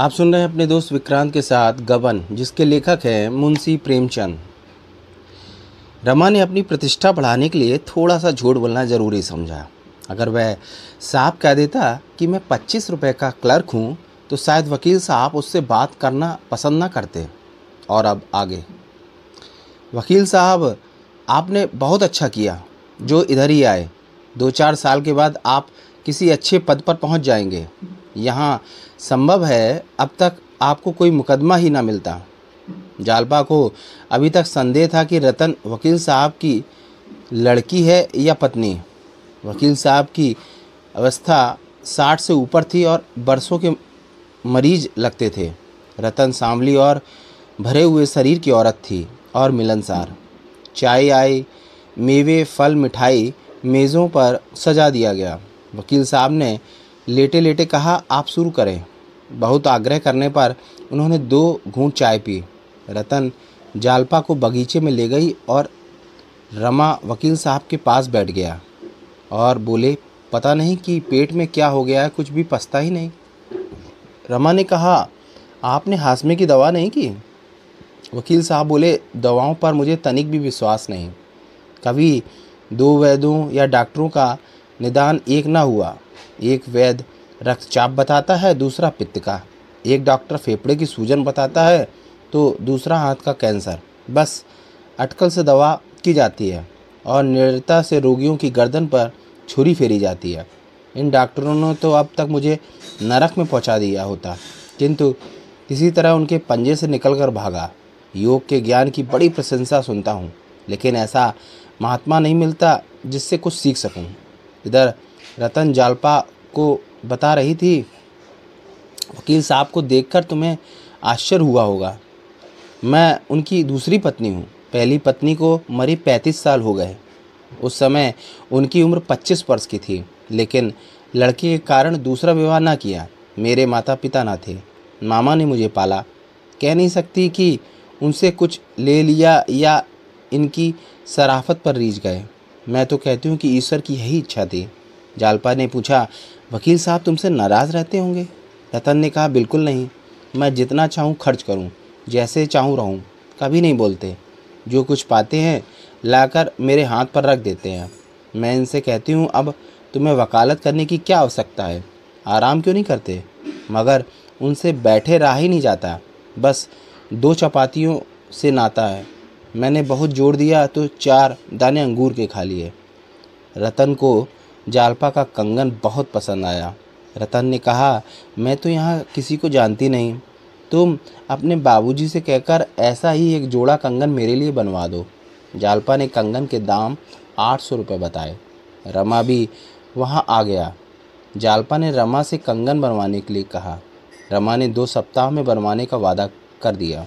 आप सुन रहे हैं अपने दोस्त विक्रांत के साथ गबन, जिसके लेखक हैं मुंशी प्रेमचंद। रमा ने अपनी प्रतिष्ठा बढ़ाने के लिए थोड़ा सा झूठ बोलना ज़रूरी समझा। अगर वह साहब कह देता कि मैं पच्चीस रुपए का क्लर्क हूँ तो शायद वकील साहब उससे बात करना पसंद ना करते। और अब आगे। वकील साहब, आपने बहुत अच्छा किया, जो इधर ही आए। दो चार साल के बाद आप किसी अच्छे पद पर पहुँच जाएँगे। यहाँ संभव है अब तक आपको कोई मुकदमा ही ना मिलता। जालपा को अभी तक संदेह था कि रतन वकील साहब की लड़की है या पत्नी। वकील साहब की अवस्था साठ से ऊपर थी और बरसों के मरीज़ लगते थे। रतन सांवली और भरे हुए शरीर की औरत थी और मिलनसार। चाय आई मेवे, फल, मिठाई मेज़ों पर सजा दिया गया। वकील साहब ने लेटे लेटे कहा, आप शुरू करें। बहुत आग्रह करने पर उन्होंने दो घूंट चाय पी। रतन जालपा को बगीचे में ले गई और रमा वकील साहब के पास बैठ गया और बोले, पता नहीं कि पेट में क्या हो गया है, कुछ भी पछता ही नहीं। रमा ने कहा, आपने हाशमे की दवा नहीं की? वकील साहब बोले, दवाओं पर मुझे तनिक भी विश्वास नहीं। कभी दो वैद्यों या डॉक्टरों का निदान एक ना हुआ। एक वैद्य रक्तचाप बताता है, दूसरा पित्त का। एक डॉक्टर फेफड़े की सूजन बताता है तो दूसरा हाथ का कैंसर। बस, अटकल से दवा की जाती है और निर्दयता से रोगियों की गर्दन पर छुरी फेरी जाती है। इन डॉक्टरों ने तो अब तक मुझे नरक में पहुँचा दिया होता, किंतु किसी तरह उनके पंजे से निकलकर भागा। योग के ज्ञान की बड़ी प्रशंसा सुनता हूँ, लेकिन ऐसा महात्मा नहीं मिलता जिससे कुछ सीख सकूँ। इधर रतन जालपा को बता रही थी, वकील साहब को देखकर तुम्हें आश्चर्य हुआ होगा। मैं उनकी दूसरी पत्नी हूँ। पहली पत्नी को मरी पैंतीस साल हो गए। उस समय उनकी उम्र पच्चीस वर्ष की थी, लेकिन लड़के के कारण दूसरा विवाह ना किया। मेरे माता पिता ना थे। मामा ने मुझे पाला। कह नहीं सकती कि उनसे कुछ ले लिया या इनकी सराफत पर रीझ गए। मैं तो कहती हूँ कि ईश्वर की यही इच्छा थी। जालपा ने पूछा, वकील साहब तुमसे नाराज़ रहते होंगे? रतन ने कहा, बिल्कुल नहीं, मैं जितना चाहूँ खर्च करूँ, जैसे चाहूँ रहूँ, कभी नहीं बोलते। जो कुछ पाते हैं, लाकर मेरे हाथ पर रख देते हैं। मैं इनसे कहती हूँ, अब तुम्हें वकालत करने की क्या आवश्यकता है? आराम क्यों नहीं करते? मगर उनसे बैठे रहा ही नहीं जाता। बस दो चपातियों से नाता है। मैंने बहुत ज़ोर दिया तो चार दाने अंगूर के खा लिए। रतन को जालपा का कंगन बहुत पसंद आया। रतन ने कहा, मैं तो यहाँ किसी को जानती नहीं। तुम अपने बाबूजी से कहकर ऐसा ही एक जोड़ा कंगन मेरे लिए बनवा दो। जालपा ने कंगन के दाम आठ सौ रुपये बताए। रमा भी वहाँ आ गया। जालपा ने रमा से कंगन बनवाने के लिए कहा। रमा ने दो सप्ताह में बनवाने का वादा कर दिया।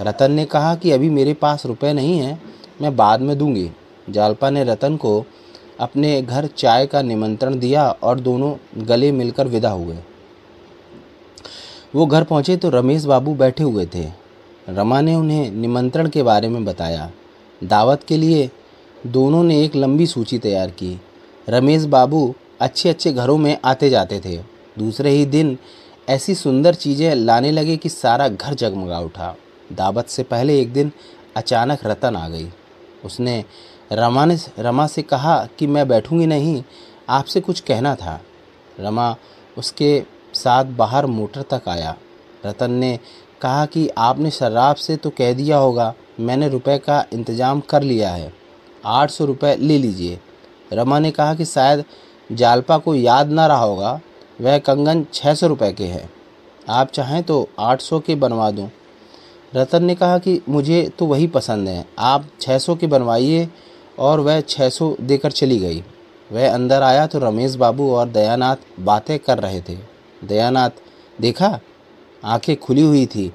रतन ने कहा कि अभी मेरे पास रुपए नहीं हैं, मैं बाद में दूँगी। जालपा ने रतन को अपने घर चाय का निमंत्रण दिया और दोनों गले मिलकर विदा हुए। वो घर पहुँचे तो रमेश बाबू बैठे हुए थे। रमा ने उन्हें निमंत्रण के बारे में बताया। दावत के लिए दोनों ने एक लंबी सूची तैयार की। रमेश बाबू अच्छे अच्छे घरों में आते जाते थे। दूसरे ही दिन ऐसी सुंदर चीज़ें लाने लगे कि सारा घर जगमगा उठा। दावत से पहले एक दिन अचानक रतन आ गई। उसने रमा ने रमा से कहा कि मैं बैठूँगी नहीं, आपसे कुछ कहना था। रमा उसके साथ बाहर मोटर तक आया। रतन ने कहा कि आपने शराब से तो कह दिया होगा, मैंने रुपए का इंतज़ाम कर लिया है। आठ सौ रुपये ले लीजिए। रमा ने कहा कि शायद जालपा को याद ना रहा होगा, वह कंगन छः सौ रुपये के है। आप चाहें तो आठ सौ के बनवा दूँ। रतन ने कहा कि मुझे तो वही पसंद है, आप छः सौ के बनवाइए और वह 600 देकर चली गई। वह अंदर आया तो रमेश बाबू और दयानाथ बातें कर रहे थे। दयानाथ, देखा? आँखें खुली हुई थी।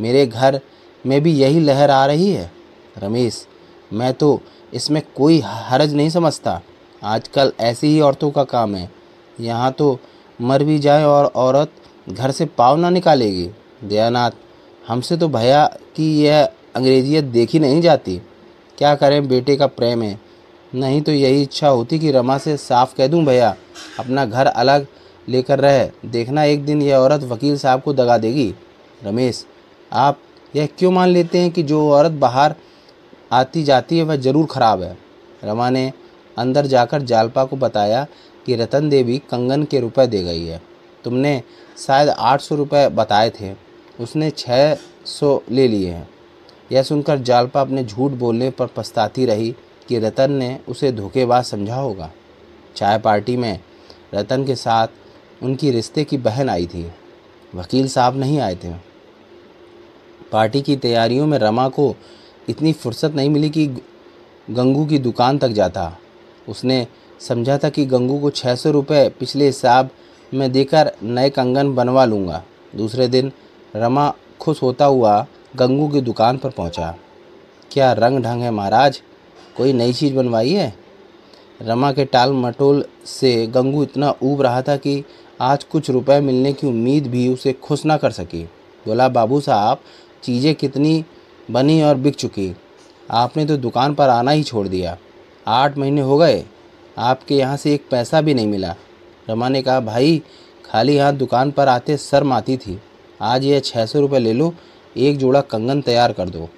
मेरे घर में भी यही लहर आ रही है। रमेश, मैं तो इसमें कोई हरज नहीं समझता। आजकल ऐसी ही औरतों का काम है। यहाँ तो मर भी जाए और औरत घर से पाव ना निकालेगी। दयानाथ, हमसे तो भैया की यह अंग्रेजियत देखी नहीं जाती। क्या करें? बेटे का प्रेम है। नहीं तो यही इच्छा होती कि रमा से साफ़ कह दूँ, भैया, अपना घर अलग लेकर रहे। देखना एक दिन यह औरत वकील साहब को दगा देगी। रमेश, आप यह क्यों मान लेते हैं कि जो औरत बाहर आती जाती है, वह ज़रूर खराब है? रमा ने अंदर जाकर जालपा को बताया कि रतन देवी कंगन के रुपए दे गई है। तुमने शायद आठ सौ रुपये बताए थे। उसने छः सौ ले लिए हैं। यह सुनकर जालपा अपने झूठ बोलने पर पछताती रही कि रतन ने उसे धोखेबाज समझा होगा। चाय पार्टी में रतन के साथ उनकी रिश्ते की बहन आई थी। वकील साहब नहीं आए थे। पार्टी की तैयारियों में रमा को इतनी फुर्सत नहीं मिली कि गंगू की दुकान तक जाता। उसने समझा था कि गंगू को छः सौ रुपये पिछले हिसाब में देकर नए कंगन बनवा लूँगा। दूसरे दिन रमा खुश होता हुआ गंगू की दुकान पर पहुँचा। क्या रंग ढंग है महाराज? कोई नई चीज़ बनवाई है? रमा के टाल मटोल से गंगू इतना ऊब रहा था कि आज कुछ रुपए मिलने की उम्मीद भी उसे खुश ना कर सकी। बोला, बाबू साहब, चीज़ें कितनी बनी और बिक चुकी। आपने तो दुकान पर आना ही छोड़ दिया। आठ महीने हो गए। आपके यहाँ से एक पैसा भी नहीं मिला। रमा ने कहा, भाई, खाली हाथ दुकान पर आते शर्म आती थी। आज यह छः सौ रुपये ले लो एक जोड़ा कंगन तैयार कर दो।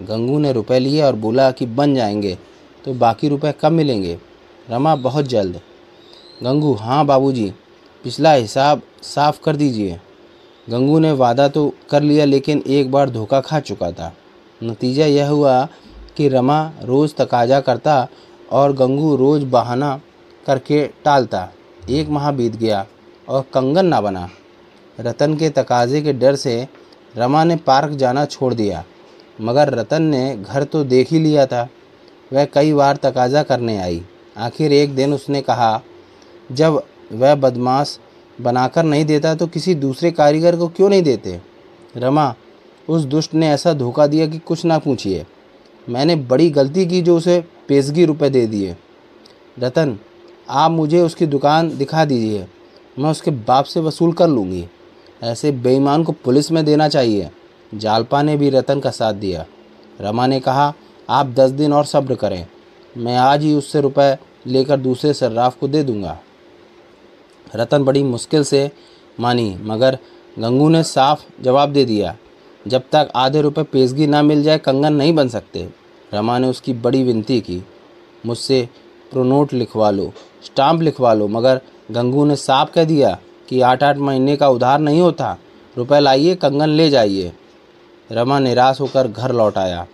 गंगू ने रुपए लिए और बोला कि बन जाएँगे तो बाकी रुपए कब मिलेंगे? रमा बहुत जल्द। गंगू हाँ बाबूजी, पिछला हिसाब साफ़ कर दीजिए। गंगू ने वादा तो कर लिया, लेकिन एक बार धोखा खा चुका था। नतीजा यह हुआ कि रमा रोज़ तकाजा करता और गंगू रोज़ बहाना करके टालता। एक माह बीत गया और कंगन ना बना। रतन के तकाजे के डर से रमा ने पार्क जाना छोड़ दिया, मगर रतन ने घर तो देख ही लिया था। वह कई बार तकाजा करने आई। आखिर एक दिन उसने कहा, जब वह बदमाश बनाकर नहीं देता तो किसी दूसरे कारीगर को क्यों नहीं देते? रमा, उस दुष्ट ने ऐसा धोखा दिया कि कुछ ना पूछिए। मैंने बड़ी गलती की जो उसे पेशगी रुपए दे दिए। रतन, आप मुझे उसकी दुकान दिखा दीजिए, मैं उसके बाप से वसूल कर लूँगी। ऐसे बेईमान को पुलिस में देना चाहिए। जालपा ने भी रतन का साथ दिया। रमा ने कहा, आप दस दिन और सब्र करें। मैं आज ही उससे रुपए लेकर दूसरे सर्राफ को दे दूँगा। रतन बड़ी मुश्किल से मानी, मगर गंगू ने साफ़ जवाब दे दिया, जब तक आधे रुपए पेशगी ना मिल जाए, कंगन नहीं बन सकते। रमा ने उसकी बड़ी विनती की, मुझसे प्रोनोट लिखवा लो, स्टाम्प लिखवा लो। मगर गंगू ने साफ़ कह दिया कि आठ आठ महीने का उधार नहीं होता रुपए लाइए कंगन ले जाइए। रमा निराश होकर घर लौट आया।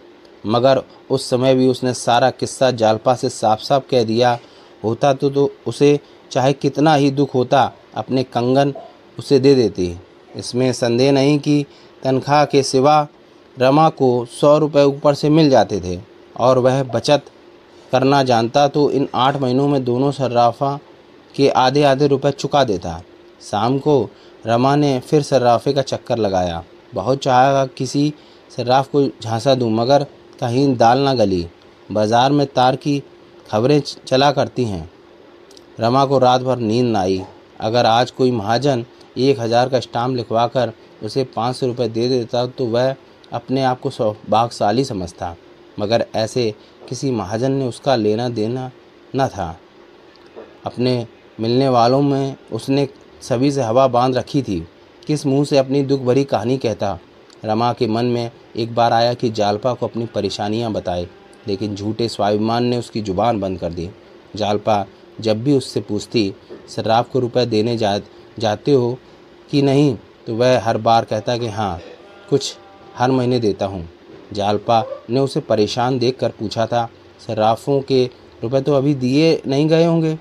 मगर उस समय भी उसने सारा किस्सा जालपा से साफ़ साफ़ कह दिया। होता तो, तो उसे चाहे कितना ही दुख होता अपने कंगन उसे दे देती। इसमें संदेह नहीं कि तनख्वाह के सिवा रमा को सौ रुपये ऊपर से मिल जाते थे और वह बचत करना जानता तो इन आठ महीनों में दोनों सर्राफा के आधे आधे रुपए चुका देता। शाम को रमा ने फिर सर्राफे का चक्कर लगाया। बहुत चाहा किसी सर्राफ को झांसा दूँ, मगर कहीं दाल ना गली। बाज़ार में तार की खबरें चला करती हैं। रमा को रात भर नींद ना आई। अगर आज कोई महाजन एक हज़ार का स्टाम्प लिखवा कर उसे पाँच सौ रुपये दे देता तो वह अपने आप को सौभाग्यशाली समझता। मगर ऐसे किसी महाजन ने उसका लेना देना न था। अपने मिलने वालों में उसने सभी से हवा बाँध रखी थी। किस मुँह से अपनी दुख भरी कहानी कहता? रमा के मन में एक बार आया कि जालपा को अपनी परेशानियाँ बताए, लेकिन झूठे स्वाभिमान ने उसकी ज़ुबान बंद कर दी। जालपा जब भी उससे पूछती सर्राफ को रुपए देने जा, जाते हो कि नहीं? तो वह हर बार कहता कि हाँ कुछ हर महीने देता हूँ। जालपा ने उसे परेशान देख कर पूछा था सर्राफों के रुपए तो अभी दिए नहीं गए होंगे?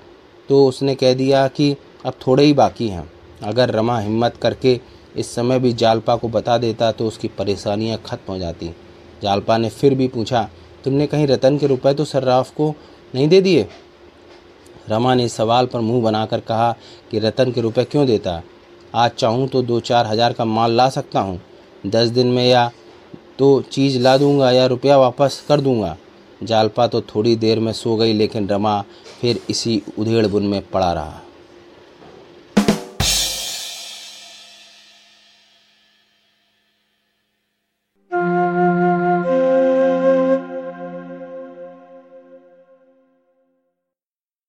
तो उसने कह दिया कि अब थोड़े ही बाकी हैं। अगर रमा हिम्मत करके इस समय भी जालपा को बता देता तो उसकी परेशानियाँ खत्म हो जाती। जालपा ने फिर भी पूछा, तुमने कहीं रतन के रुपए तो सर्राफ को नहीं दे दिए? रमा ने सवाल पर मुँह बनाकर कहा कि रतन के रुपए क्यों देता? आज चाहूँ तो दो चार हज़ार का माल ला सकता हूँ। दस दिन में या तो चीज़ ला दूँगा या रुपया वापस कर दूँगा। जालपा तो थोड़ी देर में सो गई, लेकिन रमा फिर इसी उधेड़ बुन में पड़ा रहा।